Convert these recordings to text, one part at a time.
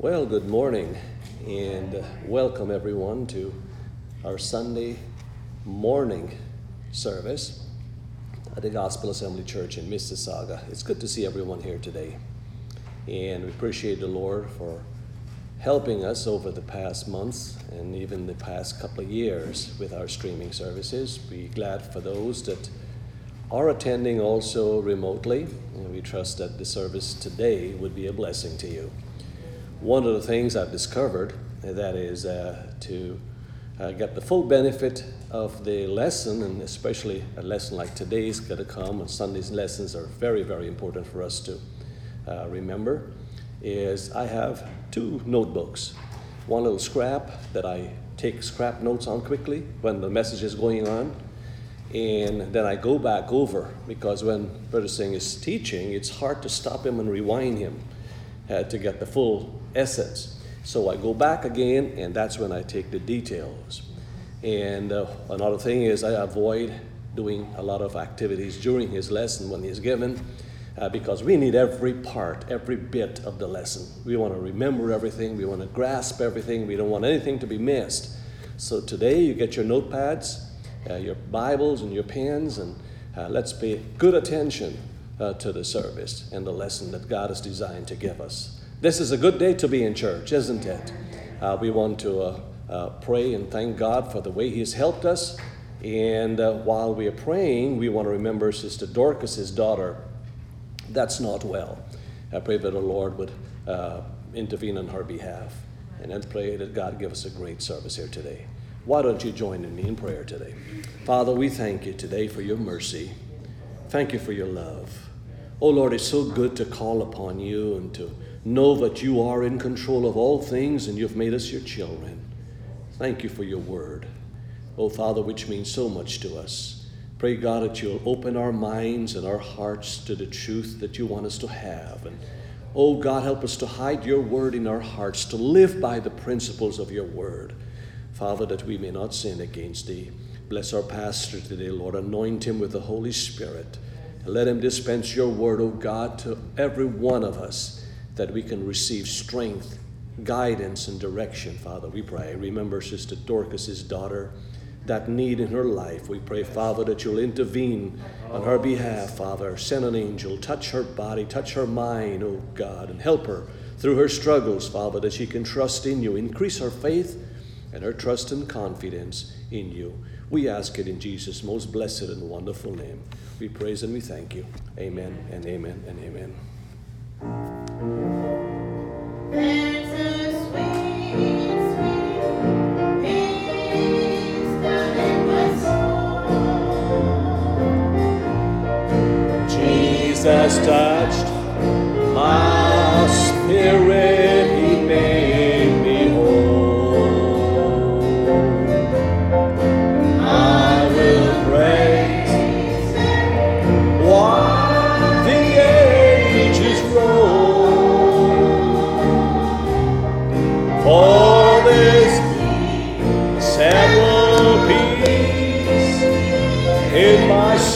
Well, good morning and welcome everyone to our Sunday morning service at the Gospel Assembly Church in Mississauga. It's good to see everyone here today. And we appreciate the Lord for helping us over the past months and even the past couple of years with our streaming services. Be glad for those that are attending also remotely. And we trust that the service today would be a blessing to you. One of the things I've discovered that is uh, to uh, get the full benefit of the lesson, and especially a lesson like today's going to come, and Sunday's lessons are very, very important for us to uh, remember, is I have two notebooks. One little scrap that I take scrap notes on quickly when the message is going on, and then I go back over because when Brother Singh is teaching, it's hard to stop him and rewind him uh, to get the full essence. So I go back again, and that's when I take the details. And uh, another thing is, I avoid doing a lot of activities during his lesson when he's given. Uh, because we need every part, every bit of the lesson. We want to remember everything, we want to grasp everything, we don't want anything to be missed. So today, you get your notepads, uh, your Bibles, and your pens, and uh, let's pay good attention uh, to the service and the lesson that God has designed to give us. This is a good day to be in church, isn't it? Uh, we want to uh, uh, pray and thank God for the way He has helped us. And uh, while we are praying, we want to remember Sister Dorcas's daughter. That's not well. I pray that the Lord would intervene on her behalf. And then pray that God give us a great service here today. Why don't you join in me in prayer today? Father, we thank you today for your mercy. Thank you for your love. Oh Lord, it's so good to call upon you and to know that you are in control of all things and you've made us your children. Thank you for your word. Oh, Father, which means so much to us. Pray, God, that you'll open our minds and our hearts to the truth that you want us to have. And, oh, God, help us to hide your word in our hearts, to live by the principles of your word. Father, that we may not sin against thee. Bless our pastor today, Lord. Anoint him with the Holy Spirit. Let him dispense your word, O God, to every one of us that we can receive strength, guidance, and direction, Father, we pray. Remember Sister Dorcas's daughter, that need in her life. We pray, Father, that you'll intervene on her behalf, Father. Send an angel, touch her body, touch her mind, oh God, and help her through her struggles, Father, that she can trust in you. Increase her faith and her trust and confidence in you. We ask it in Jesus' most blessed and wonderful name. We praise and we thank you. Amen and amen and amen. Into swing swing in the tempestuous Jesus touched my spirit,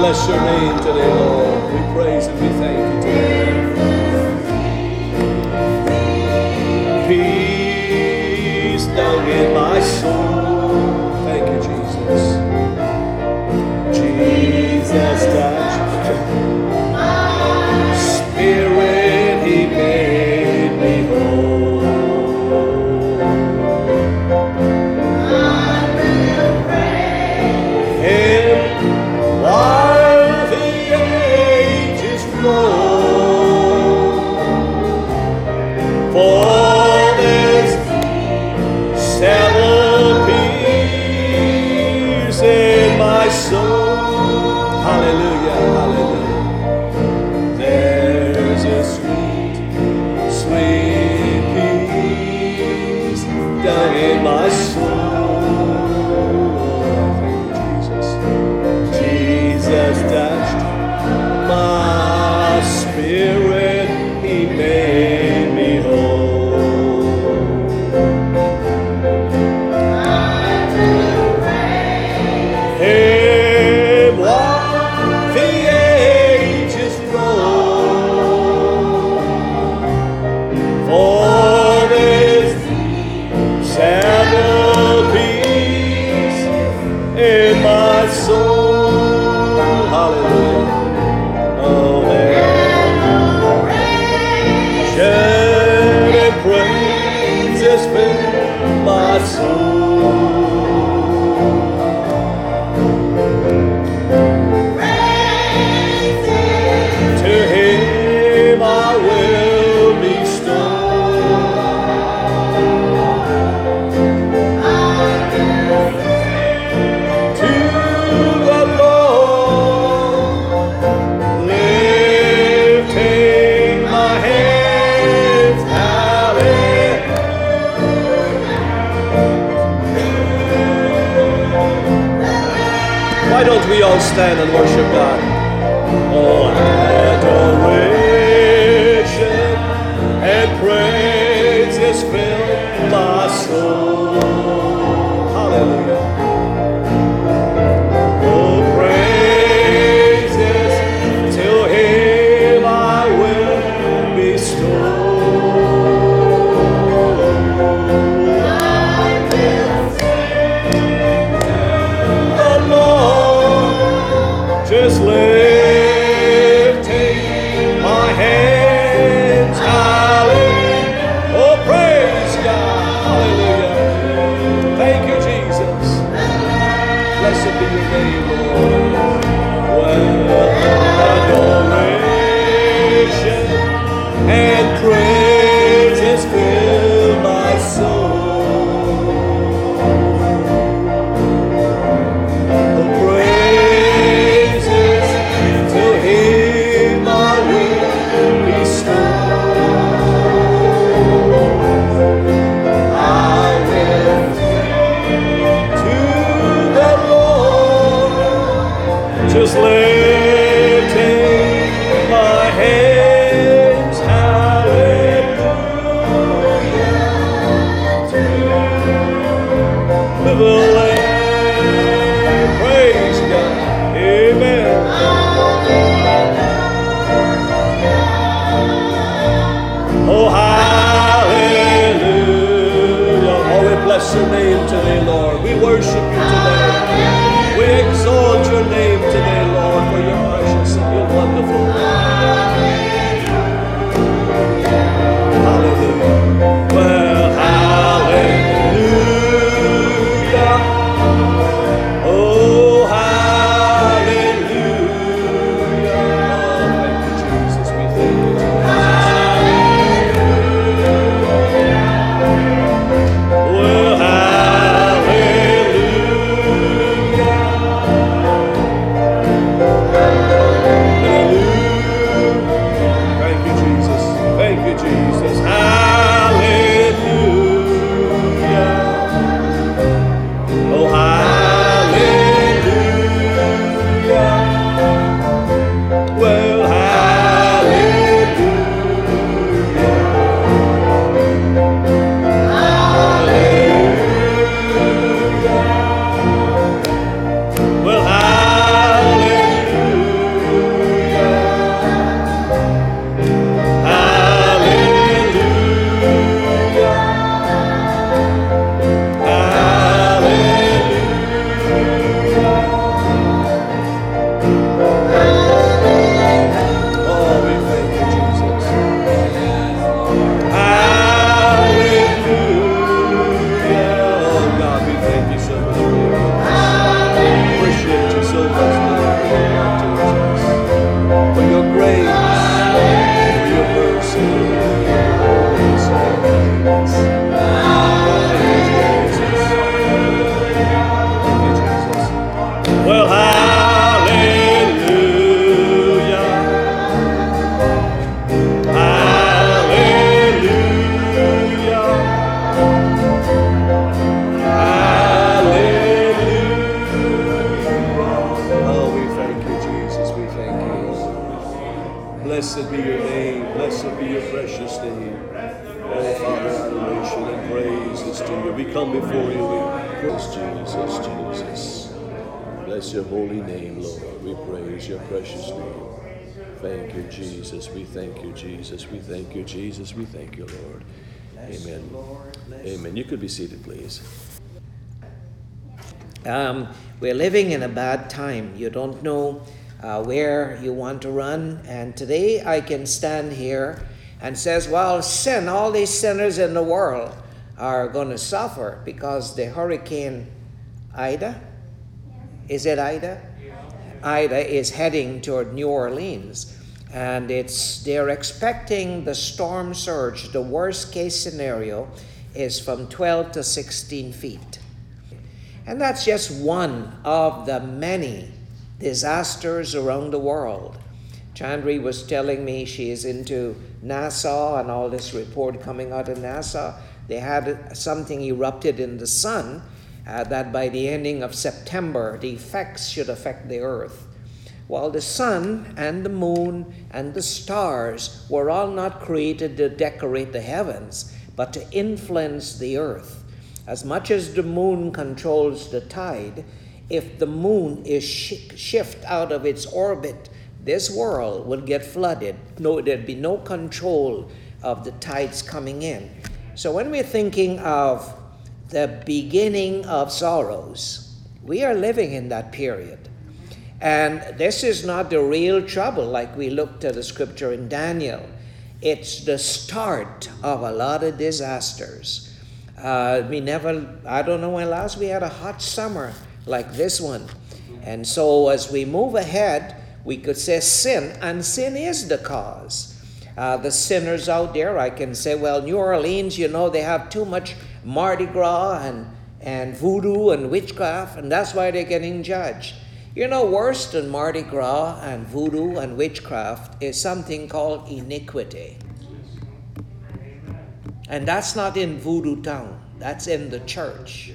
bless your name today, Lord. Be seated, please. Um, we're living in a bad time. You don't know uh, where you want to run. And today I can stand here and says, well, sin, all these sinners in the world, are going to suffer because the hurricane Ida, is it Ida? Ida is heading toward New Orleans and it's they're expecting the storm surge the worst case scenario is from 12 to 16 feet. And that's just one of the many disasters around the world. Chandri was telling me she is into NASA and all this report coming out of NASA. They had something erupted in the sun uh, that by the ending of september the effects should affect the earth. While the sun and the moon and the stars were all not created to decorate the heavens, but to influence the earth. As much as the moon controls the tide, if the moon is sh- shift out of its orbit, this world will get flooded. No, there'd be no control of the tides coming in. So when we're thinking of the beginning of sorrows, we are living in that period. And this is not the real trouble like we looked at the scripture in Daniel. It's the start of a lot of disasters. Uh, we never, I don't know when last we had a hot summer like this one. And so as we move ahead, we could say sin, and sin is the cause. Uh, the sinners out there, I can say, well, New Orleans, you know, they have too much Mardi Gras and, and voodoo and witchcraft, and that's why they're getting judged. You know, worse than Mardi Gras and voodoo and witchcraft is something called iniquity. And that's not in Voodoo Town, that's in the church.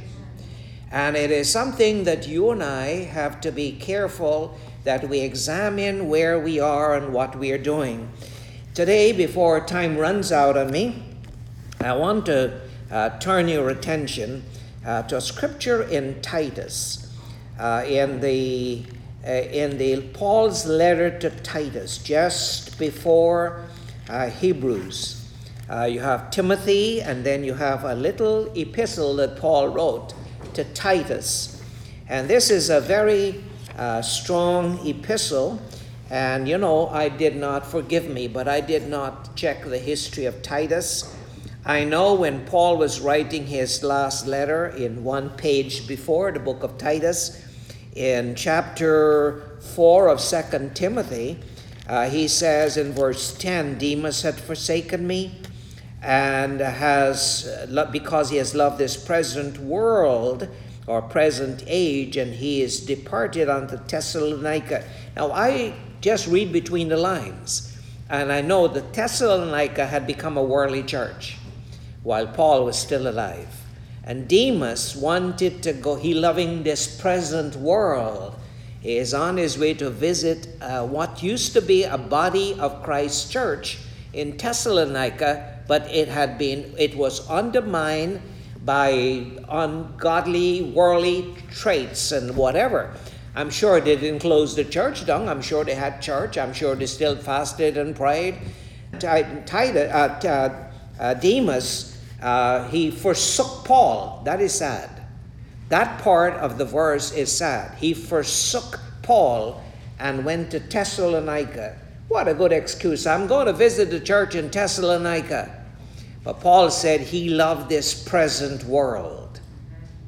And it is something that you and I have to be careful that we examine where we are and what we are doing. Today, before time runs out on me, I want to uh, turn your attention uh, to a scripture in Titus in the uh, in the Paul's letter to Titus, just before uh, Hebrews. Uh, you have Timothy, and then you have a little epistle that Paul wrote to Titus. And this is a very uh, strong epistle. And you know, I did not, forgive me, but I did not check the history of Titus. I know when Paul was writing his last letter in one page before the book of Titus, in chapter 4 of Second Timothy, uh, he says in verse 10 Demas had forsaken me and has, because he has loved this present world or present age, and he is departed unto Thessalonica. Now, I just read between the lines, and I know that Thessalonica had become a worldly church while Paul was still alive. And Demas wanted to go, he loving this present world. He is on his way to visit uh, what used to be a body of Christ church in Thessalonica, but it had been, it was undermined by ungodly, worldly traits and whatever. I'm sure they didn't close the church down. I'm sure they had church. I'm sure they still fasted and prayed. Titus, uh, uh, Demas uh, he forsook Paul. That is sad. That part of the verse is sad. He forsook Paul and went to Thessalonica. What a good excuse. I'm going to visit the church in Thessalonica. But Paul said he loved this present world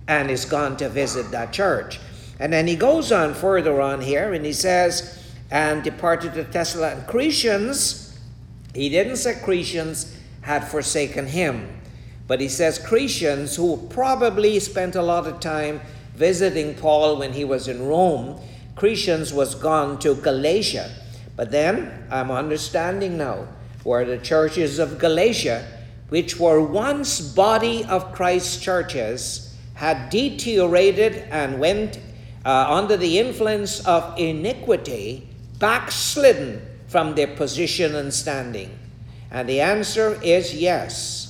and is gone to visit that church. And then he goes on further on here and he says, and departed to Thessalonica. He didn't say Crescens had forsaken him. But he says Crescens who probably spent a lot of time visiting Paul when he was in Rome, Crescens was gone to Galatia. But then I'm understanding now where the churches of Galatia, which were once body of Christ's churches, had deteriorated and went uh, under the influence of iniquity, backslidden from their position and standing. And the answer is yes.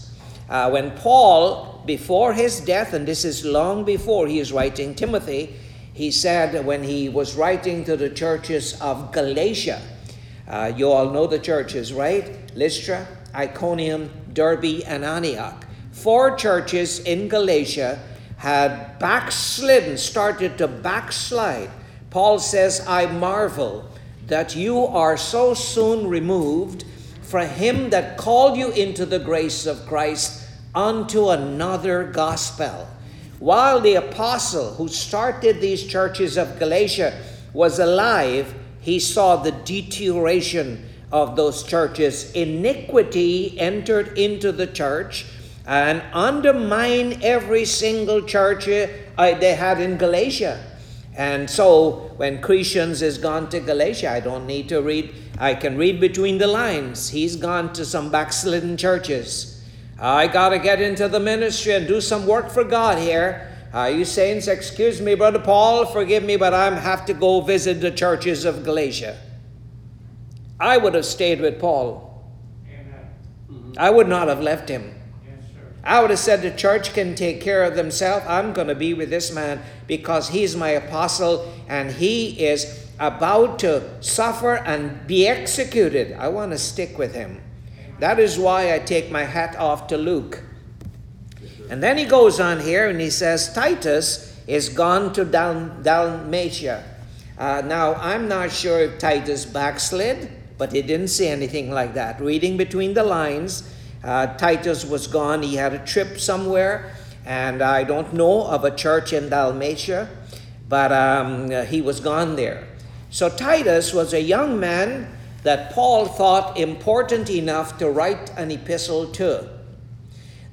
Uh, when Paul, before his death, and this is long before he is writing Timothy, he said when he was writing to the churches of Galatia, uh, you all know the churches, right? Lystra, Iconium, Derbe, and Antioch. Four churches in Galatia had backslidden, started to backslide. Paul says, I marvel that you are so soon removed for him that called you into the grace of Christ unto another gospel. While the apostle who started these churches of Galatia was alive, he saw the deterioration of those churches. Iniquity entered into the church and undermined every single church uh, they had in Galatia. And so when Crescens is gone to Galatia, I don't need to read, I can read between the lines. He's gone to some backslidden churches. I got to get into the ministry and do some work for God here. Uh, you saints, excuse me, Brother Paul, forgive me, but I have to go visit the churches of Galatia. I would have stayed with Paul. Amen. I would not have left him. Yes, I would have said the church can take care of themselves. I'm going to be with this man because he's my apostle and he is about to suffer and be executed. I want to stick with him. That is why I take my hat off to Luke. And then he goes on here and he says, Titus is gone to Dal- Dalmatia. Uh, now, I'm not sure if Titus backslid, but he didn't say anything like that. Reading between the lines, uh, Titus was gone. He had a trip somewhere, and I don't know of a church in Dalmatia, but um, he was gone there. So Titus was a young man that Paul thought important enough to write an epistle to.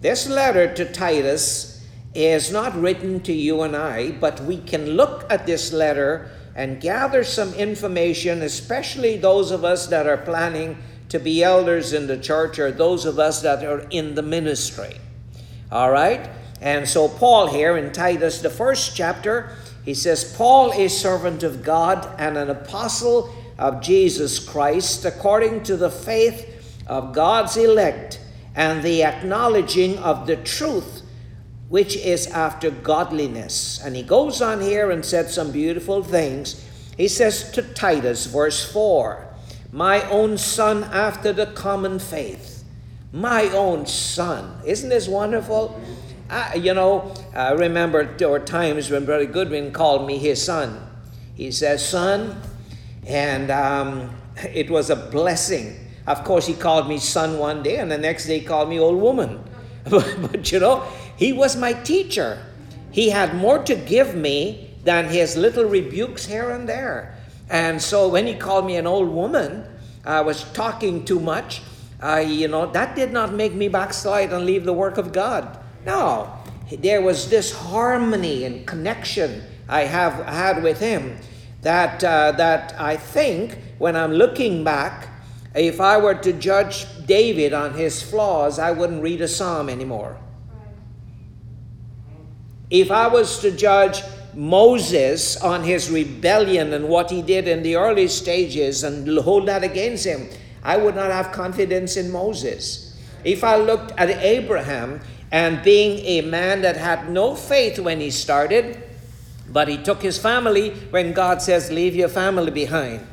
This letter to Titus is not written to you and I, but we can look at this letter and gather some information, especially those of us that are planning to be elders in the church or those of us that are in the ministry. All right? And so, Paul here in Titus, the first chapter, he says, Paul is servant of God and an apostle of Jesus Christ according to the faith of God's elect and the acknowledging of the truth which is after godliness. And he goes on here and said some beautiful things. He says to Titus, verse 4, My own son after the common faith. My own son. Isn't this wonderful? I, you know, I remember there were times when Brother Goodwin called me his son. He says, Son, and um, it was a blessing. Of course, he called me son one day, and the next day called me old woman. but, but you know, he was my teacher. He had more to give me than his little rebukes here and there. And so when he called me an old woman, I was talking too much. Uh, you know, that did not make me backslide and leave the work of God. No, there was this harmony and connection I have had with him that, uh, that I think when I'm looking back, if I were to judge David on his flaws, I wouldn't read a psalm anymore. If I was to judge Moses on his rebellion and what he did in the early stages and hold that against him, I would not have confidence in Moses. If I looked at Abraham and being a man that had no faith when he started, but he took his family when God says, Leave your family behind.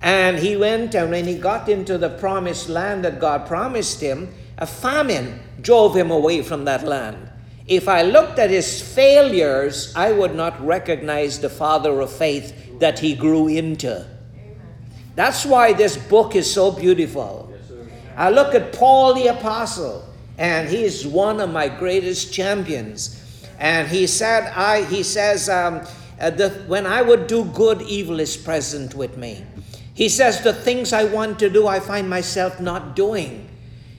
And he went, and when he got into the promised land that God promised him, a famine drove him away from that land. If I looked at his failures, I would not recognize the father of faith that he grew into. That's why this book is so beautiful. I look at Paul the Apostle, and he's one of my greatest champions. And he said, I, he says, um, uh, the, when I would do good, evil is present with me. He says, the things I want to do, I find myself not doing.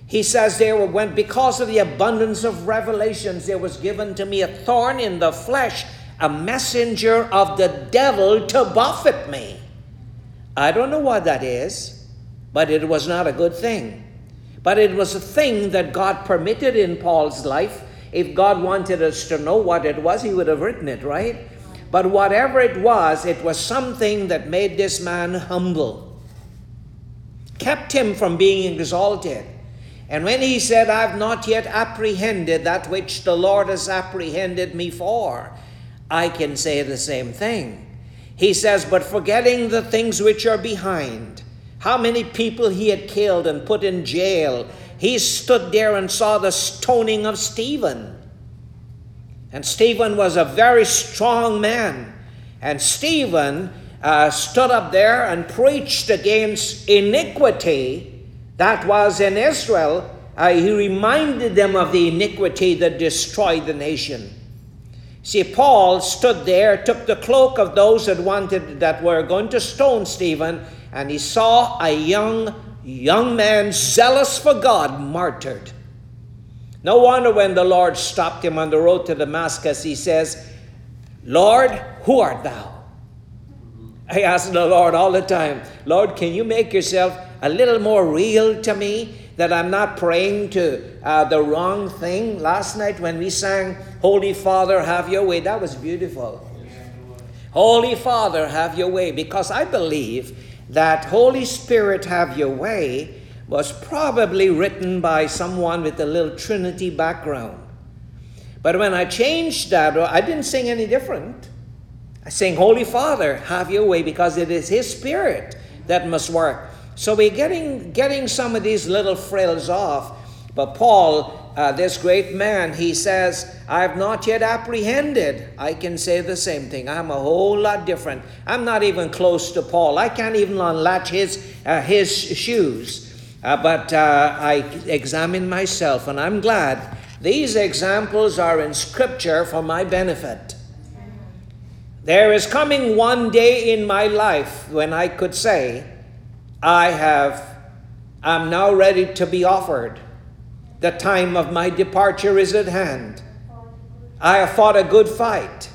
He says, there were, because of the abundance of revelations, there was given to me a thorn in the flesh, a messenger of the devil to buffet me. I don't know what that is, but it was not a good thing. But it was a thing that God permitted in Paul's life if God wanted us to know what it was, He would have written it, right? But whatever it was, it was something that made this man humble, kept him from being exalted. And when he said, I've not yet apprehended that which the Lord has apprehended me for, I can say the same thing. He says, But forgetting the things which are behind, how many people he had killed and put in jail he stood there and saw the stoning of Stephen. And Stephen was a very strong man. And Stephen uh, stood up there and preached against iniquity that was in Israel uh, he reminded them of the iniquity that destroyed the nation. See, Paul stood there, took the cloak of those that wanted that were going to stone Stephen, and he saw a young young man zealous for God martyred. No wonder when the Lord stopped him on the road to Damascus, he says, Lord, who art thou? I ask the Lord all the time, Lord, can you make yourself a little more real to me that I'm not praying to uh, the wrong thing? Last night when we sang, Holy Father, have your way, that was beautiful. Holy Father, have your way, because I believe that Holy Spirit, have your way was probably written by someone with a little Trinity background. But when I changed that, I didn't sing any different. I sing, Holy Father, have your way, because it is His Spirit that must work. So we're getting, getting some of these little frills off. But Paul, uh, this great man, he says, I have not yet apprehended. I can say the same thing. I'm a whole lot different. I'm not even close to Paul. I can't even unlatch his, uh, his shoes. Uh, but uh, I examine myself, and I'm glad these examples are in Scripture for my benefit. There is coming one day in my life when I could say, I have, I'm now ready to be offered. The time of my departure is at hand. I have fought a good fight.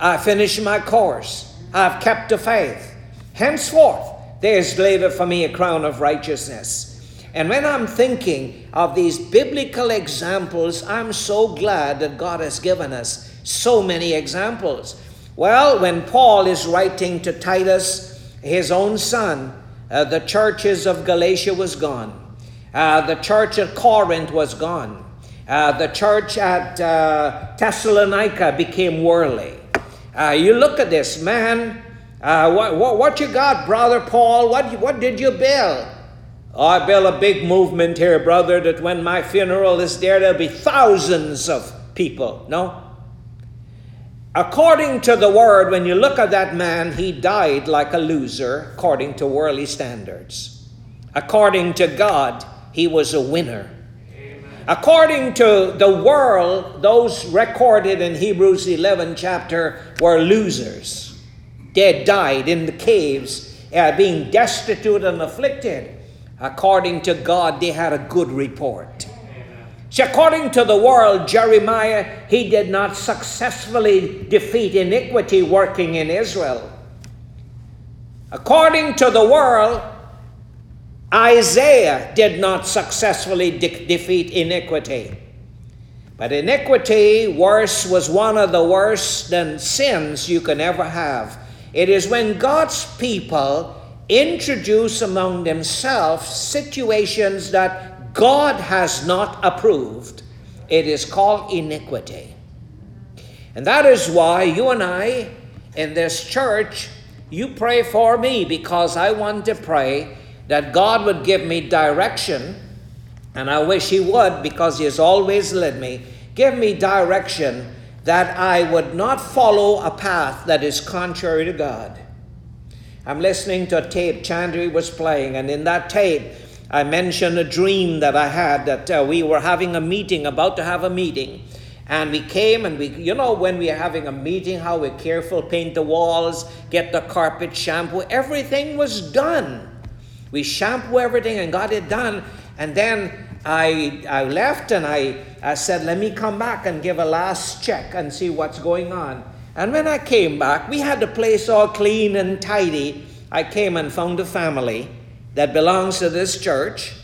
I finished my course. I have kept the faith. Henceforth, there is laid for me a crown of righteousness. And when I'm thinking of these biblical examples, I'm so glad that God has given us so many examples. Well, when Paul is writing to Titus, his own son, uh, the churches of Galatia was gone. Uh, the church at Corinth was gone. Uh, the church at uh, Thessalonica became worldly. Uh, you look at this, man. Uh, what, what, what you got, brother Paul? What, what did you build? Oh, I built a big movement here, brother, that when my funeral is there, there'll be thousands of people. No? According to the word, when you look at that man, he died like a loser according to worldly standards. According to God, he was a winner. According to the world, those recorded in Hebrews 11 chapter were losers. They died in the caves, uh, being destitute and afflicted. According to God, they had a good report. See, according to the world, Jeremiah, he did not successfully defeat iniquity working in Israel. According to the world, Isaiah did not successfully de- defeat iniquity. But iniquity, worse, was one of the worst than sins you can ever have. It is when God's people introduce among themselves situations that God has not approved, it is called iniquity. And that is why you and I in this church, you pray for me because I want to pray that God would give me direction, and I wish He would because He has always led me. Give me direction that I would not follow a path that is contrary to God. I'm listening to a tape Chandri was playing, and in that tape, I mentioned a dream that I had that uh, we were having a meeting, about to have a meeting. And we came and we, you know, when we are having a meeting, how we're careful, paint the walls, get the carpet, shampoo, everything was done. We shampoo everything and got it done. And then I, I left and I, I said, let me come back and give a last check and see what's going on. And when I came back, we had the place all clean and tidy. I came and found a family that belongs to this church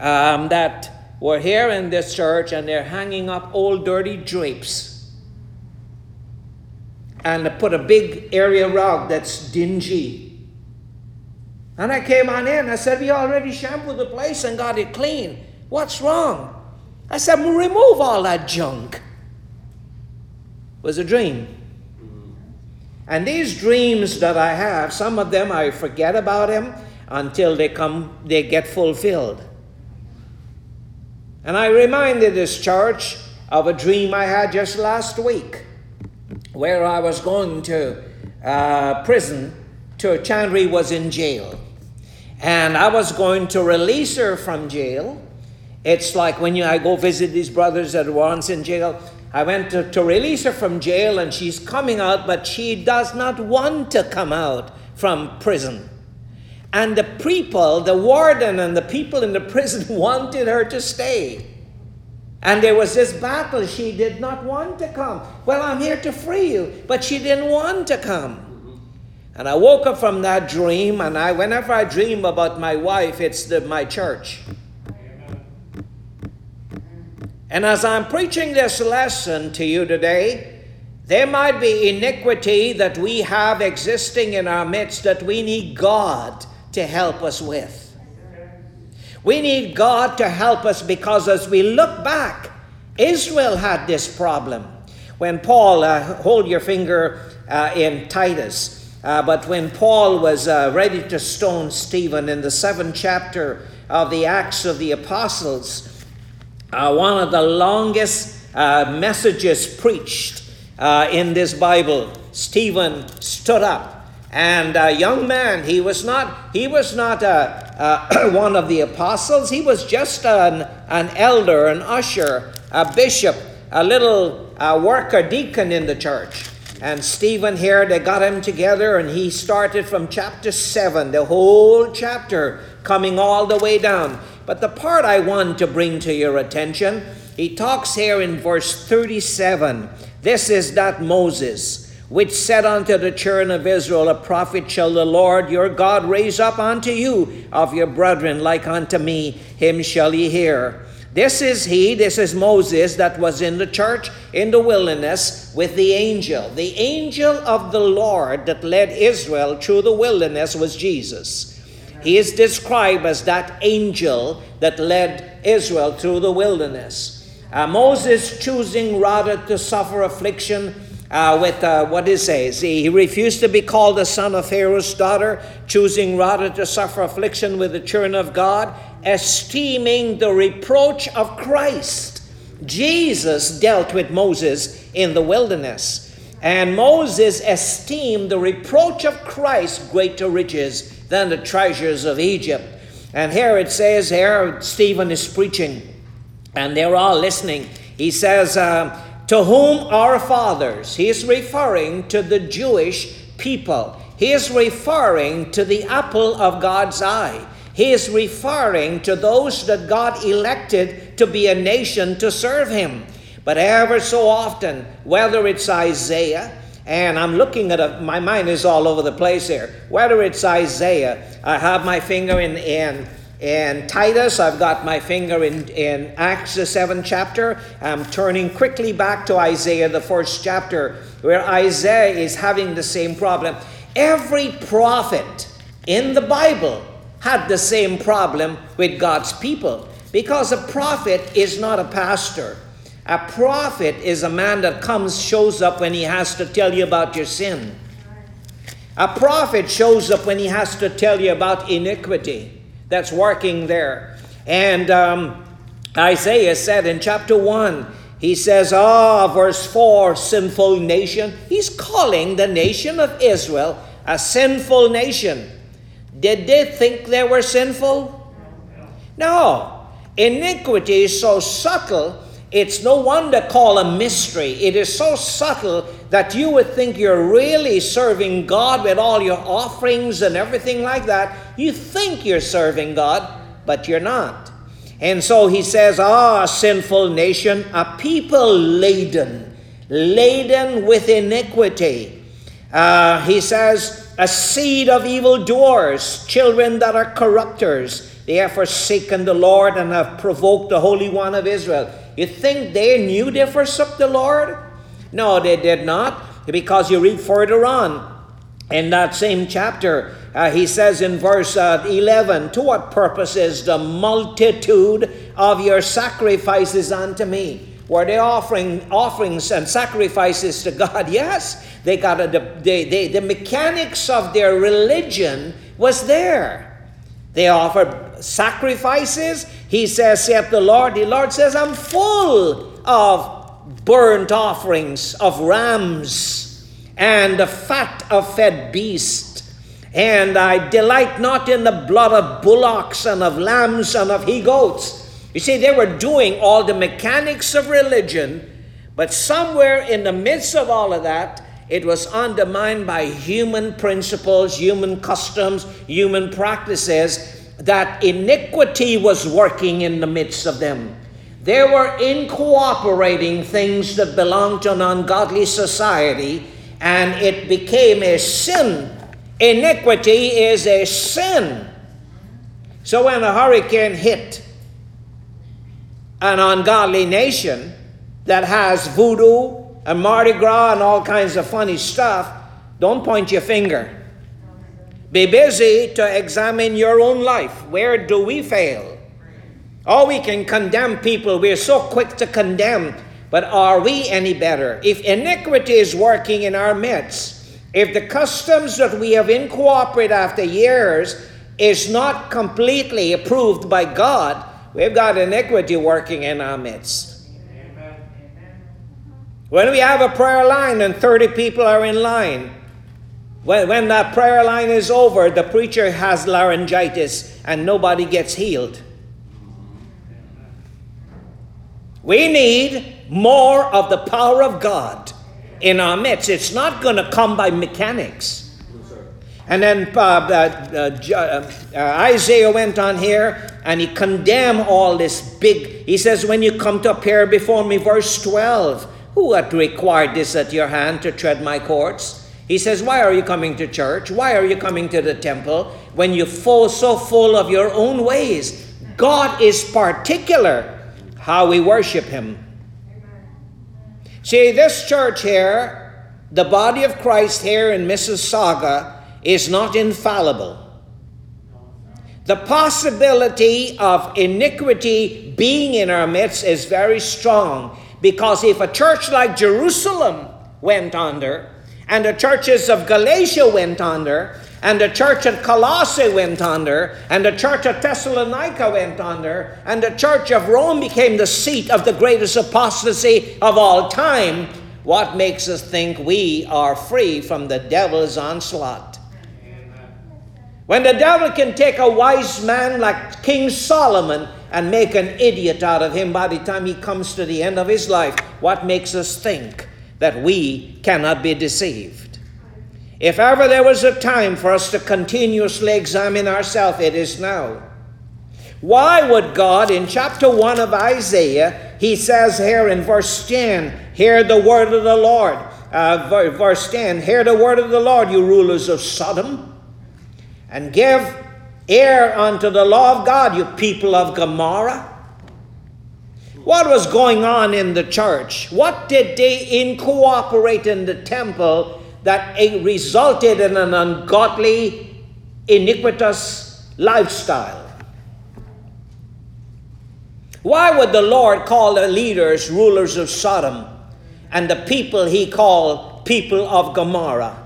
um, that were here in this church and they're hanging up old dirty drapes and put a big area rug that's dingy. And I came on in. I said, We already shampooed the place and got it clean. What's wrong? I said, Remove all that junk. It was a dream. And these dreams that I have, some of them I forget about them, until they come they get fulfilled. And I reminded this church of a dream I had just last week where I was going to uh, prison to Chandri was in jail. And I was going to release her from jail. It's like when you, I go visit these brothers were once in jail. I went to, to release her from jail and she's coming out, but she does not want to come out from prison. And the people, the warden and the people in the prison wanted her to stay. And there was this battle. She did not want to come. Well, I'm here to free you. But she didn't want to come. And I woke up from that dream, and I, whenever I dream about my wife, it's the, my church. And as I'm preaching this lesson to you today, there might be iniquity that we have existing in our midst that we need God to help us with. We need God to help us because as we look back, Israel had this problem. When Paul, uh, hold your finger uh, in Titus, uh, but when Paul was uh, ready to stone Stephen in the seventh chapter of the Acts of the Apostles, uh, one of the longest uh, messages preached in this Bible, Stephen stood up and a young man he was not he was not a, one of the apostles. He was just an, an elder an usher a bishop a little uh, worker deacon in the church and stephen here they got him together and he started from chapter 7 the whole chapter coming all the way down. But the part i want to bring to your attention he talks here in verse 37 this is that moses which said unto the children of Israel, A prophet shall the Lord your God raise up unto you. Of your brethren, like unto me, him shall ye hear. This is he, this is Moses that was in the church in the wilderness with the angel. The angel of the Lord that led Israel through the wilderness was Jesus. He is described as that angel that led Israel through the wilderness. Uh, Moses choosing rather to suffer affliction uh, with uh, what it says. He refused to be called the son of Pharaoh's daughter, choosing rather to suffer affliction with the children of God, esteeming the reproach of Christ. Jesus dealt with Moses in the wilderness. And Moses esteemed the reproach of Christ greater riches than the treasures of Egypt. And here it says, here Stephen is preaching, and they're all listening. He says, uh, to whom our fathers, he is referring to the Jewish people. He is referring to the apple of God's eye. He is referring to those that God elected to be a nation to serve him. But ever so often, whether it's Isaiah, and I'm looking at a, my mind is all over the place here. Whether it's Isaiah, I have my finger in, in in Titus, I've got my finger in, in Acts, the 7th chapter. I'm turning quickly back to Isaiah, the first chapter, where Isaiah is having the same problem. Every prophet in the Bible had the same problem with God's people because a prophet is not a pastor. A prophet is a man that comes, shows up when he has to tell you about your sin. A prophet shows up when he has to tell you about iniquity that's working there. And um, Isaiah said in chapter 1, he says, Ah, oh, verse 4, sinful nation. He's calling the nation of Israel a sinful nation. Did they think they were sinful? No. Iniquity is so subtle, it's no wonder called a mystery. It is so subtle that you would think you're really serving God with all your offerings and everything like that. You think you're serving God, but you're not. And so he says, Ah, sinful nation, a people laden, laden with iniquity. Uh, he says, a seed of evildoers, children that are corrupters. They have forsaken the Lord and have provoked the Holy One of Israel. You think they knew they forsook the Lord? No, they did not, because you read further on in that same chapter, uh, he says in verse uh, 11, To what purpose is the multitude of your sacrifices unto me? Were they offering offerings and sacrifices to God? Yes. They got a, the, they, they, the mechanics of their religion was there. They offered sacrifices. He says, saith the Lord. The Lord says, I'm full of burnt offerings, of rams, and the fat of fed beasts and I delight not in the blood of bullocks and of lambs and of he goats. You see, they were doing all the mechanics of religion, but somewhere in the midst of all of that, it was undermined by human principles, human customs, human practices, that iniquity was working in the midst of them. They were incooperating things that belonged to an ungodly society, and it became a sin. Iniquity is a sin. So when a hurricane hit an ungodly nation that has voodoo and Mardi Gras and all kinds of funny stuff, don't point your finger. Be busy to examine your own life. Where do we fail? Oh, we can condemn people. We're so quick to condemn. But are we any better? If iniquity is working in our midst, if the customs that we have incorporated after years is not completely approved by God, we've got iniquity working in our midst. When we have a prayer line and 30 people are in line, when, when that prayer line is over, the preacher has laryngitis and nobody gets healed. We need more of the power of God in our midst. It's not going to come by mechanics. And then uh, uh, uh, uh, Isaiah went on here and he condemned all this big. He says, When you come to appear before me, verse 12, who hath required this at your hand to tread my courts? He says, Why are you coming to church? Why are you coming to the temple when you fall so full of your own ways? God is particular how we worship Him. See, this church here, the body of Christ here in Mississauga, is not infallible. The possibility of iniquity being in our midst is very strong because if a church like Jerusalem went under, and the churches of Galatia went under, and the church at Colossae went under, and the church at Thessalonica went under, and the church of Rome became the seat of the greatest apostasy of all time. What makes us think we are free from the devil's onslaught? When the devil can take a wise man like King Solomon and make an idiot out of him by the time he comes to the end of his life, what makes us think that we cannot be deceived? If ever there was a time for us to continuously examine ourselves, it is now. Why would God, in chapter 1 of Isaiah, he says here in verse 10, Hear the word of the Lord. Uh, verse 10, Hear the word of the Lord, you rulers of Sodom, and give ear unto the law of God, you people of Gomorrah. What was going on in the church? What did they incorporate in the temple that resulted in an ungodly, iniquitous lifestyle. Why would the Lord call the leaders rulers of Sodom and the people he called people of Gomorrah?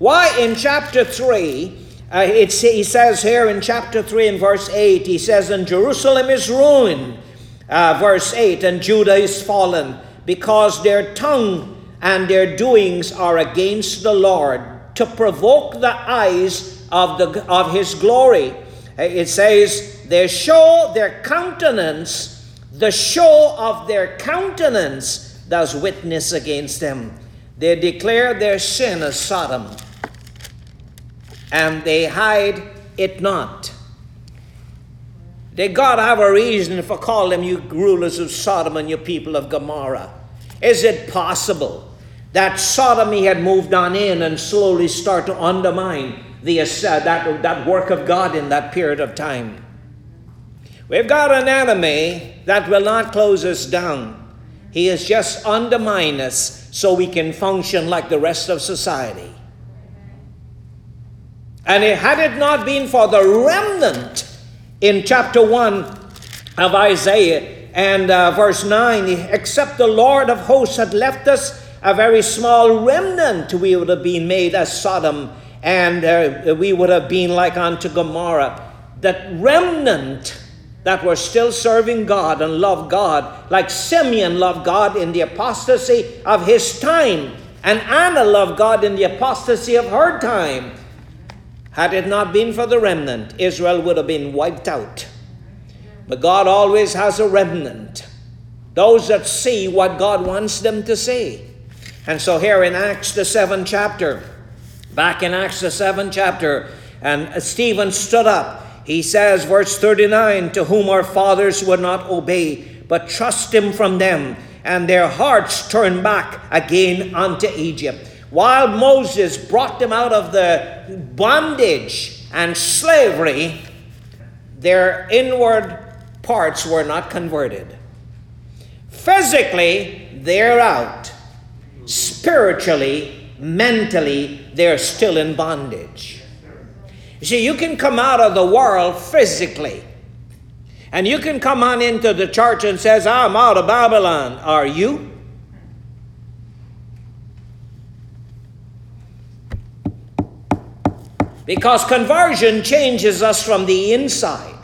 Why in chapter 3, uh, he says here in chapter 3 and verse 8, he says, And Jerusalem is ruined, uh, verse 8, and Judah is fallen, because their tongue and their doings are against the Lord to provoke the eyes of, the, of his glory. It says, they show their countenance, the show of their countenance does witness against them. They declare their sin as Sodom, and they hide it not. Got to have a reason for calling you rulers of Sodom and you people of Gomorrah. Is it possible that sodomy had moved on in and slowly start to undermine the, uh, that, that work of God in that period of time. We've got an enemy that will not close us down. He is just undermine us so we can function like the rest of society. And had it not been for the remnant in chapter 1 of Isaiah and uh, verse 9, except the Lord of hosts had left us a very small remnant, we would have been made as Sodom, and uh, we would have been like unto Gomorrah. That remnant that were still serving God and loved God, like Simeon loved God in the apostasy of his time, and Anna loved God in the apostasy of her time. Had it not been for the remnant, Israel would have been wiped out. But God always has a remnant, those that see what God wants them to see. And so here in Acts, the seventh chapter, back in Acts, the seventh chapter, and Stephen stood up. He says, verse 39, to whom our fathers would not obey, but trust him from them, and their hearts turned back again unto Egypt. While Moses brought them out of the bondage and slavery, their inward parts were not converted. Physically, they're out. Spiritually, mentally, they're still in bondage. You see, you can come out of the world physically. And you can come on into the church and says, I'm out of Babylon. Are you? Because conversion changes us from the inside.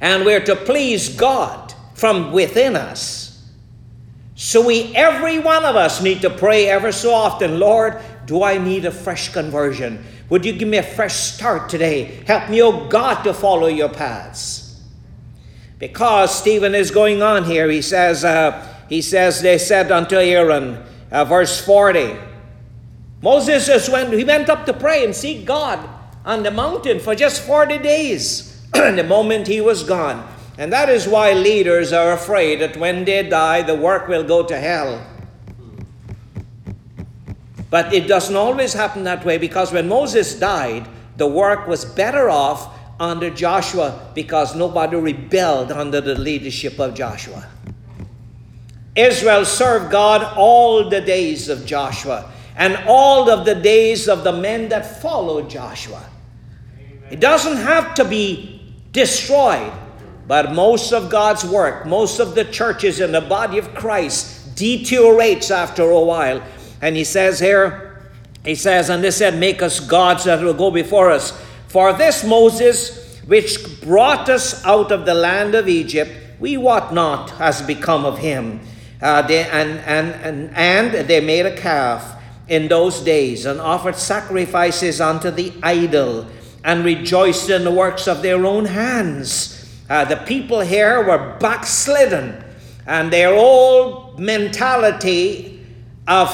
And we're to please God from within us. So we every one of us need to pray ever so often, Lord, do I need a fresh conversion? Would you give me a fresh start today? Help me, oh God, to follow your paths. Because Stephen is going on here, he says, uh, he says, they said unto Aaron, uh, verse 40, Moses just went, he went up to pray and seek God on the mountain for just 40 days. the moment he was gone. And that is why leaders are afraid that when they die, the work will go to hell. But it doesn't always happen that way because when Moses died, the work was better off under Joshua because nobody rebelled under the leadership of Joshua. Israel served God all the days of Joshua and all of the days of the men that followed Joshua. It doesn't have to be destroyed, but most of God's work, most of the churches in the body of Christ deteriorates after a while and he says here, he says, and they said, Make us gods that will go before us. For this Moses, which brought us out of the land of Egypt, we wot not has become of him. Uh, they, and, and, and, and they made a calf in those days and offered sacrifices unto the idol and rejoiced in the works of their own hands. Uh, the people here were backslidden, and their old mentality of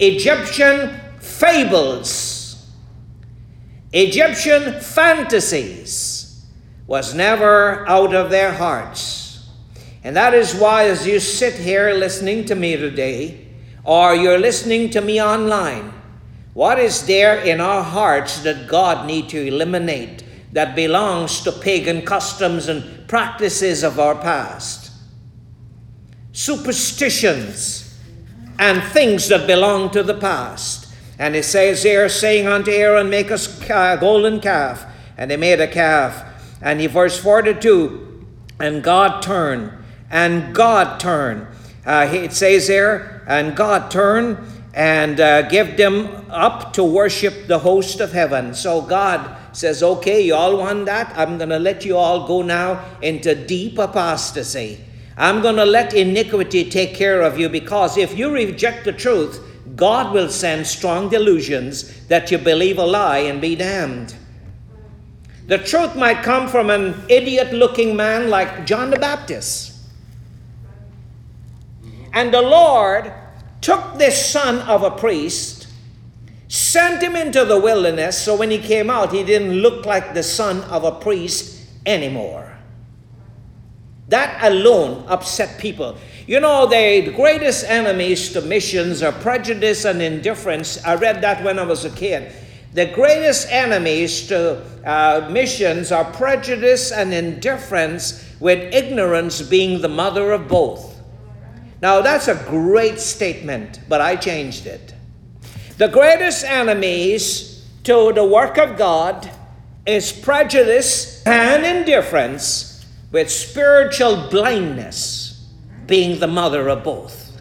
Egyptian fables, Egyptian fantasies was never out of their hearts. And that is why, as you sit here listening to me today, or you're listening to me online, what is there in our hearts that God need to eliminate that belongs to pagan customs and practices of our past? Superstitions and things that belong to the past. And it says here, saying unto Aaron, Make us a golden calf. And they made a calf. And he, verse 42, and God turned, and God turned. Uh, it says there, and God turned and uh, give them up to worship the host of heaven. So God says, Okay, you all want that? I'm going to let you all go now into deep apostasy. I'm going to let iniquity take care of you because if you reject the truth, God will send strong delusions that you believe a lie and be damned. The truth might come from an idiot looking man like John the Baptist. And the Lord took this son of a priest, sent him into the wilderness, so when he came out, he didn't look like the son of a priest anymore. That alone upset people. You know, the greatest enemies to missions are prejudice and indifference. I read that when I was a kid. The greatest enemies to uh, missions are prejudice and indifference, with ignorance being the mother of both. Now, that's a great statement, but I changed it. The greatest enemies to the work of God is prejudice and indifference with spiritual blindness being the mother of both.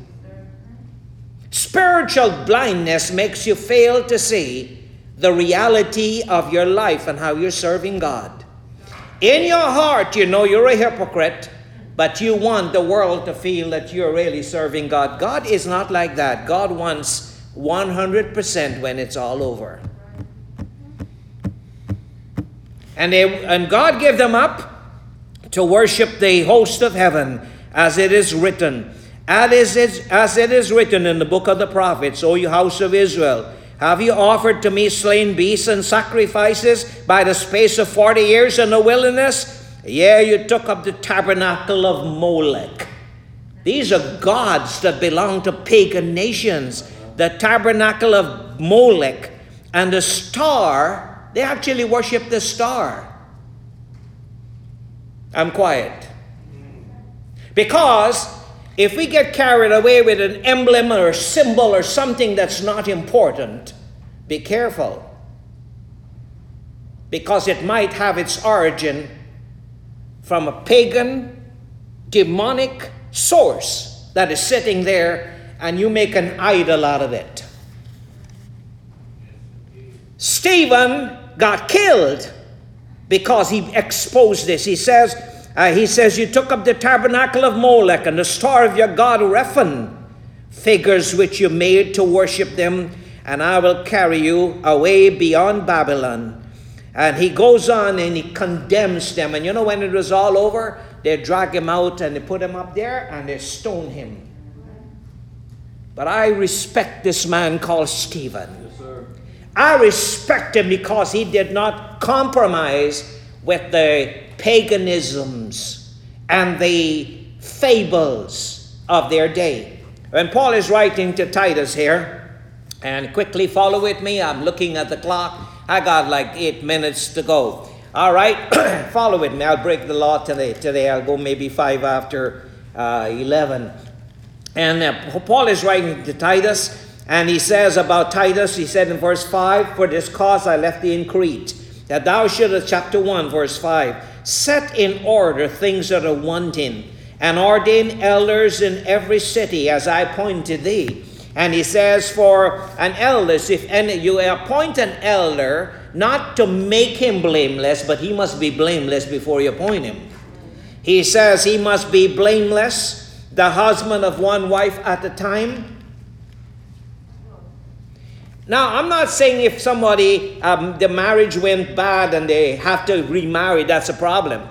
Spiritual blindness makes you fail to see the reality of your life and how you're serving God. In your heart, you know you're a hypocrite, but you want the world to feel that you're really serving God. God is not like that. God wants 100% when it's all over. And, they, and God gave them up to worship the host of heaven, as it is written. As it is written in the book of the prophets, O you house of Israel, have you offered to me slain beasts and sacrifices by the space of forty years in the wilderness? Yea, you took up the tabernacle of Molech. These are gods that belong to pagan nations. The tabernacle of Molech and the star, they actually worship the star. I'm quiet. Because if we get carried away with an emblem or symbol or something that's not important, be careful. Because it might have its origin from a pagan, demonic source that is sitting there, and you make an idol out of it. Stephen got killed because he exposed this. He says, uh, he says, You took up the tabernacle of Molech and the star of your god Rephan, figures which you made to worship them, and I will carry you away beyond Babylon. And he goes on and he condemns them. And you know, when it was all over, they drag him out and they put him up there and they stone him. But I respect this man called Stephen. Yes, I respect him because he did not compromise with the paganisms and the fables of their day. When Paul is writing to Titus here, and quickly follow with me, I'm looking at the clock. I got like eight minutes to go. All right, follow with me. I'll break the law today. Today I'll go maybe five after uh, 11. And uh, Paul is writing to Titus, and he says about Titus, he said in verse 5, For this cause I left thee in Crete, that thou shouldest, chapter 1, verse 5, set in order things that are wanting, and ordain elders in every city, as I appointed thee. And he says, For an elder, if any, you appoint an elder, not to make him blameless, but he must be blameless before you appoint him. He says he must be blameless, the husband of one wife at a time now, I'm not saying if somebody, um, the marriage went bad and they have to remarry, that's a problem.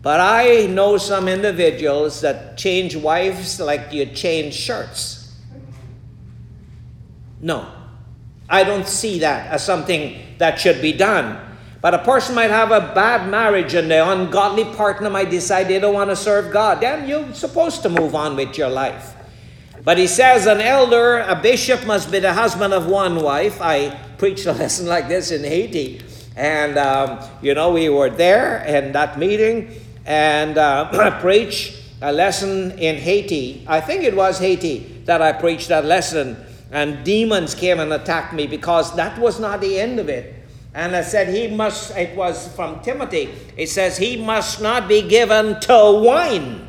But I know some individuals that change wives like you change shirts. No, I don't see that as something that should be done. But a person might have a bad marriage and the ungodly partner might decide they don't want to serve God. Then you're supposed to move on with your life. But he says an elder, a bishop must be the husband of one wife. I preached a lesson like this in Haiti. And, um, you know, we were there in that meeting and uh, preached a lesson in Haiti. I think it was Haiti that I preached that lesson. And demons came and attacked me because that was not the end of it. And I said, he must, it was from Timothy. It says, he must not be given to wine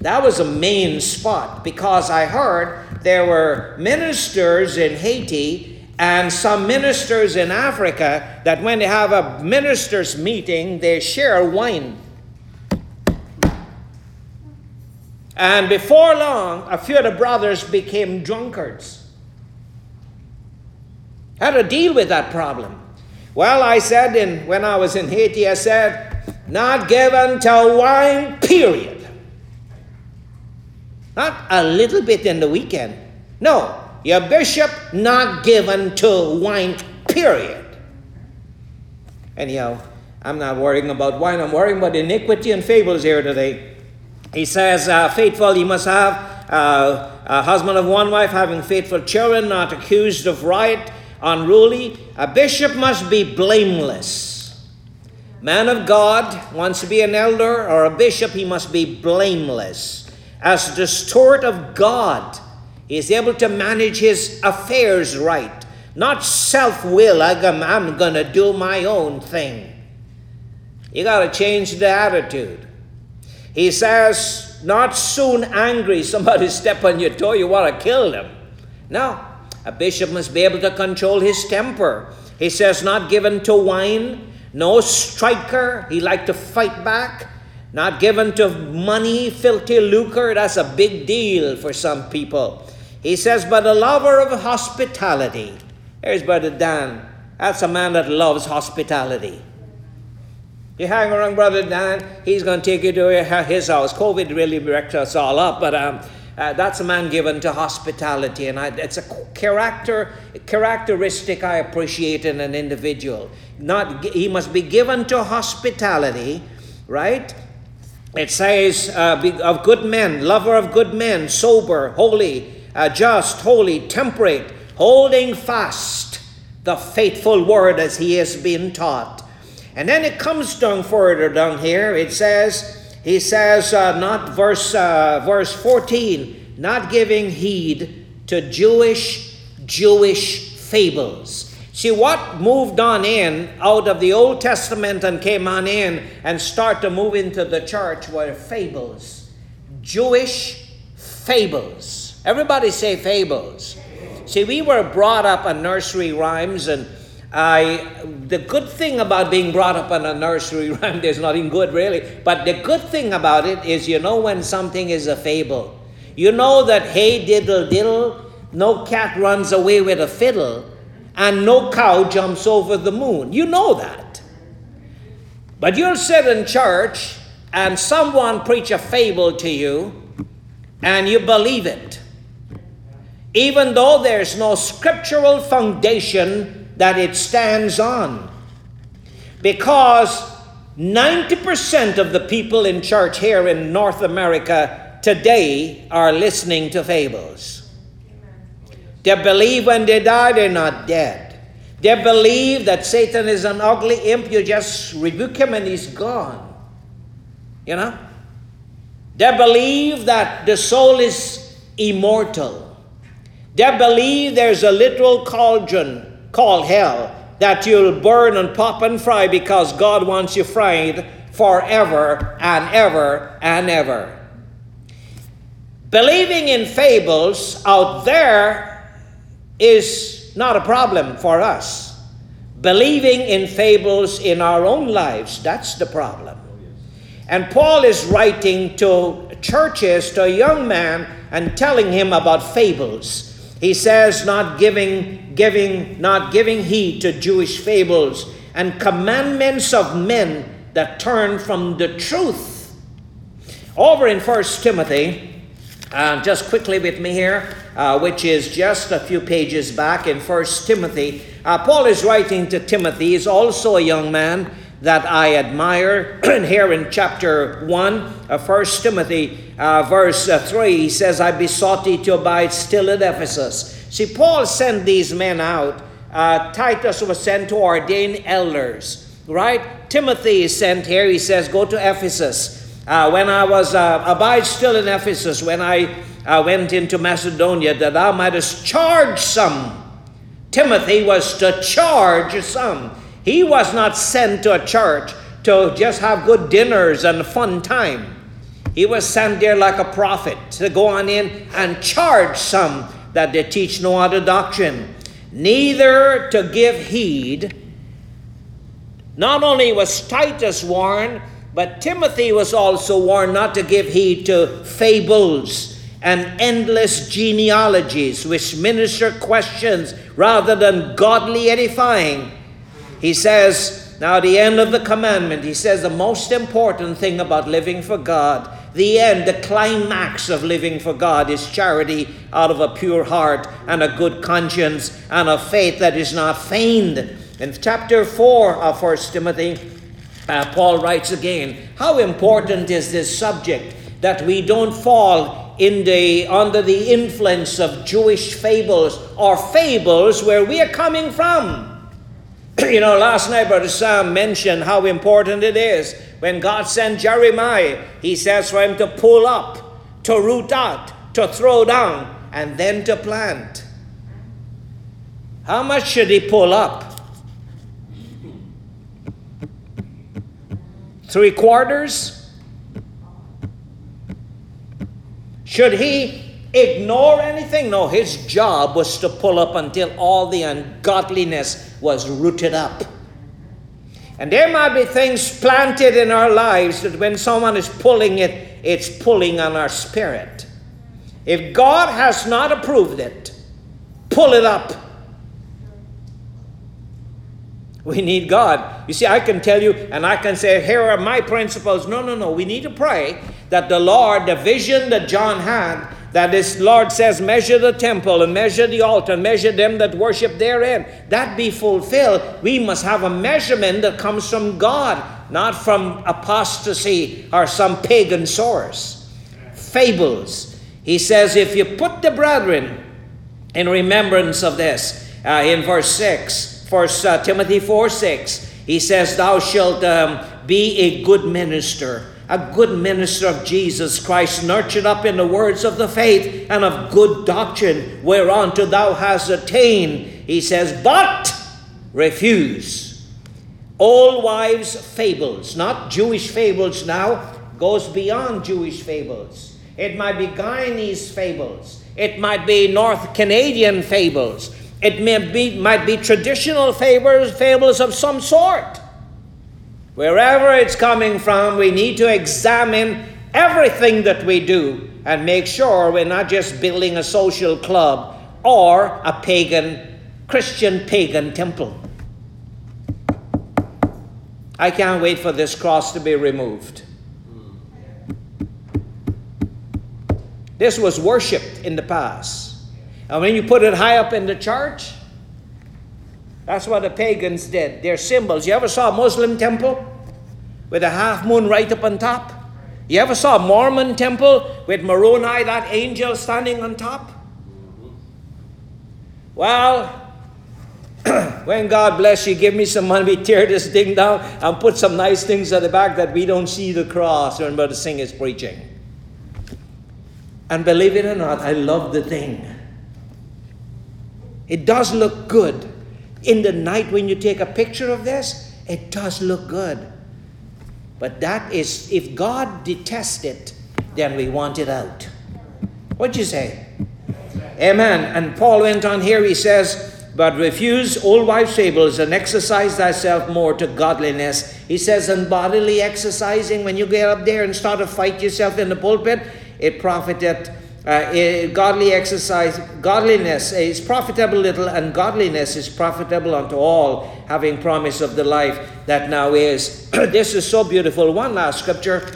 that was a main spot because I heard there were ministers in Haiti and some ministers in Africa that when they have a ministers' meeting, they share wine. And before long, a few of the brothers became drunkards. How to deal with that problem? Well, I said in, when I was in Haiti, I said, not given to wine, period. Not a little bit in the weekend. No, your bishop not given to wine, period. Anyhow, I'm not worrying about wine, I'm worrying about iniquity and fables here today. He says, uh, faithful, you must have uh, a husband of one wife, having faithful children, not accused of riot, unruly. A bishop must be blameless. Man of God wants to be an elder or a bishop, he must be blameless as the steward of God, he is able to manage his affairs right, not self will, I'm, I'm going to do my own thing. You got to change the attitude. He says, not soon angry, somebody step on your toe, you want to kill them. No, a bishop must be able to control his temper. He says, not given to wine, no striker, he like to fight back not given to money, filthy lucre, that's a big deal for some people. He says, but a lover of hospitality. There's Brother Dan. That's a man that loves hospitality. You hang around Brother Dan, he's going to take you to his house. COVID really wrecked us all up, but um, uh, that's a man given to hospitality, and I, it's a character characteristic I appreciate in an individual. Not he must be given to hospitality, right? It says uh, of good men, lover of good men, sober, holy, uh, just, holy, temperate, holding fast the faithful word as he has been taught. And then it comes down further down here. It says, he says, uh, not verse uh, verse 14, not giving heed to Jewish Jewish fables. See what moved on in out of the Old Testament and came on in and start to move into the church were fables. Jewish fables. Everybody say fables. See, we were brought up on nursery rhymes and I, the good thing about being brought up in a nursery rhyme, there's nothing good really, but the good thing about it is you know when something is a fable. You know that hey diddle diddle, no cat runs away with a fiddle, and no cow jumps over the moon. You know that. But you'll sit in church and someone preach a fable to you and you believe it. Even though there's no scriptural foundation that it stands on. Because 90% of the people in church here in North America today are listening to fables. They believe when they die, they're not dead. They believe that Satan is an ugly imp. You just rebuke him and he's gone. You know? They believe that the soul is immortal. They believe there's a literal cauldron called hell that you'll burn and pop and fry because God wants you fried forever and ever and ever. Believing in fables out there is not a problem for us. Believing in fables in our own lives, that's the problem. And Paul is writing to churches, to a young man, and telling him about fables. He says, not giving, giving, not giving heed to Jewish fables and commandments of men that turn from the truth. Over in First Timothy, uh, just quickly with me here, uh, which is just a few pages back in First Timothy, uh, Paul is writing to Timothy. He's also a young man that I admire. here in chapter 1 of 1 Timothy, uh, verse uh, 3, he says, I besought thee to abide still at Ephesus. See, Paul sent these men out. Uh, Titus was sent to ordain elders, right? Timothy is sent here. He says, Go to Ephesus. Uh, when I was, uh, abide still in Ephesus, when I uh, went into Macedonia, that thou mightest charge some. Timothy was to charge some. He was not sent to a church to just have good dinners and fun time. He was sent there like a prophet to go on in and charge some that they teach no other doctrine, neither to give heed. Not only was Titus warned, but Timothy was also warned not to give heed to fables and endless genealogies which minister questions rather than godly edifying. He says, now the end of the commandment, he says the most important thing about living for God, the end, the climax of living for God is charity out of a pure heart and a good conscience and a faith that is not feigned. In chapter 4 of 1 Timothy, uh, Paul writes again, how important is this subject that we don't fall in the under the influence of Jewish fables or fables where we are coming from. you know, last night Brother Sam mentioned how important it is when God sent Jeremiah. He says for him to pull up, to root out, to throw down, and then to plant. How much should he pull up? Three quarters? Should he ignore anything. No, his job was to pull up until all the ungodliness was rooted up. And there might be things planted in our lives that when someone is pulling it, it's pulling on our spirit. If God has not approved it, pull it up. We need God. You see, I can tell you and I can say, here are my principles. No, no, no. We need to pray that the Lord, the vision that John had, that this Lord says, measure the temple and measure the altar and measure them that worship therein, that be fulfilled. We must have a measurement that comes from God, not from apostasy or some pagan source. Fables. He says, if you put the brethren in remembrance of this, uh, in verse 6, First uh, Timothy 4 6, he says, Thou shalt um, be a good minister a good minister of Jesus Christ, nurtured up in the words of the faith and of good doctrine, whereunto thou hast attained. He says, but refuse. all wives' fables, not Jewish fables now, goes beyond Jewish fables. It might be Guyanese fables. It might be North Canadian fables. It may be, might be traditional fables, fables of some sort. Wherever it's coming from, we need to examine everything that we do and make sure we're not just building a social club or a pagan, Christian pagan temple. I can't wait for this cross to be removed. This was worshipped in the past. And when you put it high up in the church, that's what the pagans did. Their symbols. You ever saw a Muslim temple with a half moon right up on top? You ever saw a Mormon temple with Moroni, that angel, standing on top? Well, when God bless you, give me some money, we tear this thing down and put some nice things at the back that we don't see the cross when Brother Singh is preaching. And believe it or not, I love the thing. It does look good in the night when you take a picture of this, it does look good. But that is, if God detests it, then we want it out. What'd you say? Amen. And Paul went on here, he says, but refuse old wives' fables and exercise thyself more to godliness. He says, and bodily exercising, when you get up there and start to fight yourself in the pulpit, it profiteth uh, godly exercise, godliness is profitable little, and godliness is profitable unto all, having promise of the life that now is. this is so beautiful. One last scripture,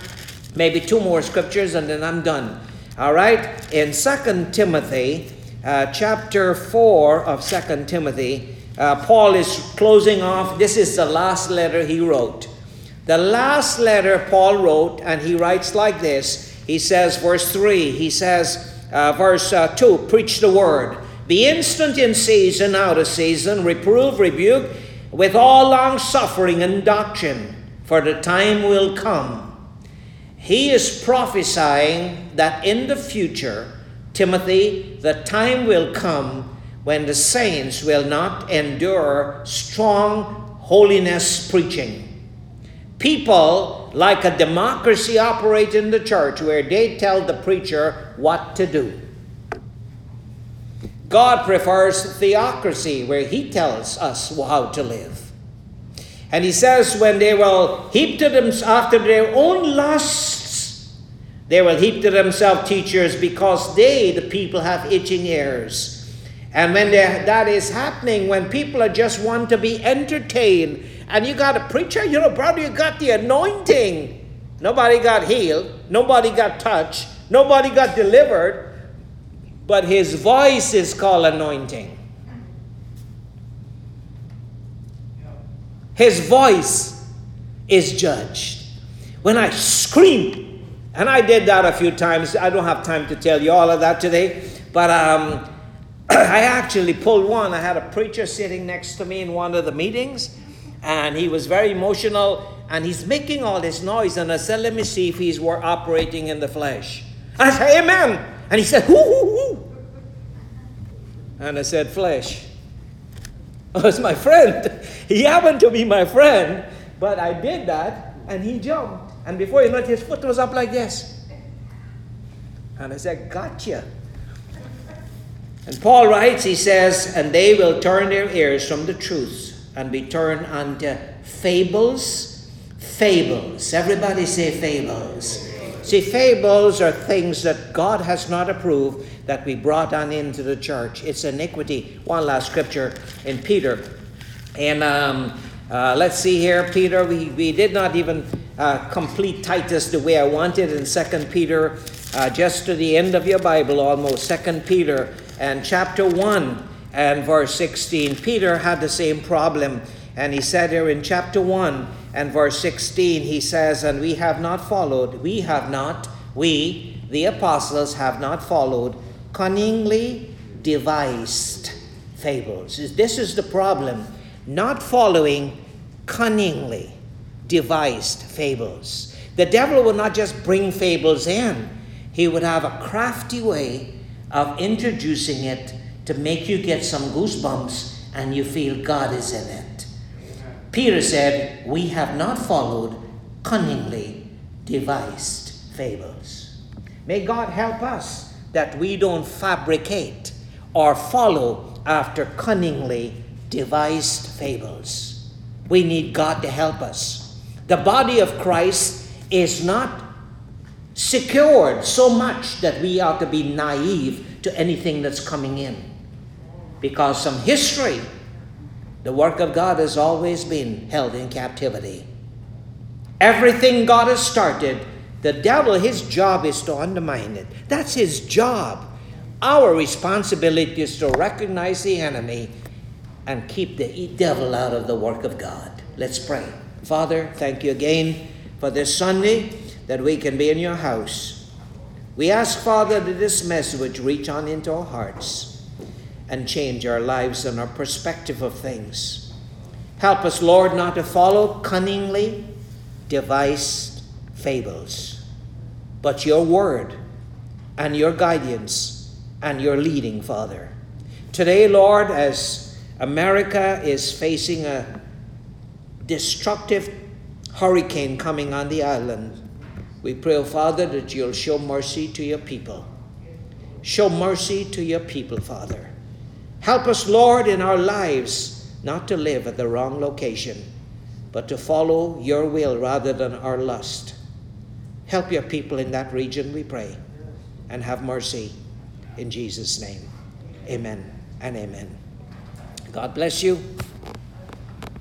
maybe two more scriptures, and then I'm done. All right? In Second Timothy, uh, chapter 4 of Second Timothy, uh, Paul is closing off. This is the last letter he wrote. The last letter Paul wrote, and he writes like this he says, verse 3, he says, uh, verse uh, 2, preach the word. Be instant in season, out of season, reprove, rebuke, with all long suffering and doctrine, for the time will come. He is prophesying that in the future, Timothy, the time will come when the saints will not endure strong holiness preaching. People like a democracy operate in the church where they tell the preacher what to do. God prefers theocracy where he tells us how to live. And he says, when they will heap to them after their own lusts, they will heap to themselves teachers because they, the people, have itching ears. And when that is happening, when people are just want to be entertained and you got a preacher, you know, brother, you got the anointing. Nobody got healed, nobody got touched, nobody got delivered, but his voice is called anointing. His voice is judged. When I scream, and I did that a few times, I don't have time to tell you all of that today, but um, I actually pulled one. I had a preacher sitting next to me in one of the meetings, and he was very emotional and he's making all this noise. And I said, Let me see if he's operating in the flesh. And I said, Amen. And he said, Whoo, whoo, whoo. And I said, Flesh. Oh, it's my friend. He happened to be my friend, but I did that and he jumped. And before he left, his foot was up like this. And I said, Gotcha. And Paul writes, he says, And they will turn their ears from the truth and be turned unto fables. Fables. Everybody say fables. See, fables are things that God has not approved that we brought on into the church. It's iniquity. One last scripture in Peter. And um, Uh, let's see here, Peter. We, we did not even uh, complete Titus the way I wanted in Second Peter, uh, just to the end of your Bible almost. Second Peter and chapter 1 and verse 16. Peter had the same problem. And he said here in chapter 1 and verse 16, he says, And we have not followed, we have not, we, the apostles, have not followed cunningly devised fables. This is the problem. Not following cunningly devised fables. The devil would not just bring fables in, he would have a crafty way of introducing it to make you get some goosebumps and you feel God is in it. Peter said, We have not followed cunningly devised fables. May God help us that we don't fabricate or follow after cunningly devised fables. We need God to help us. The body of Christ is not secured so much that we ought to be naive to anything that's coming in. Because some history, the work of God has always been held in captivity. Everything God has started, the devil, his job is to undermine it. That's his job. Our responsibility is to recognize the enemy and keep the devil out of the work of God. Let's pray. Father, thank you again for this Sunday that we can be in your house. We ask, Father, that this message reach on into our hearts and change our lives and our perspective of things. Help us, Lord, not to follow cunningly devised fables, but your word and your guidance and your leading, Father. Today, Lord, as America is facing a destructive hurricane coming on the island, we pray, oh Father, that you'll show mercy to your people. Show mercy to your people, Father. Help us, Lord, in our lives not to live at the wrong location, but to follow your will rather than our lust. Help your people in that region, we pray, and have mercy. In Jesus' name, amen and amen. God bless you.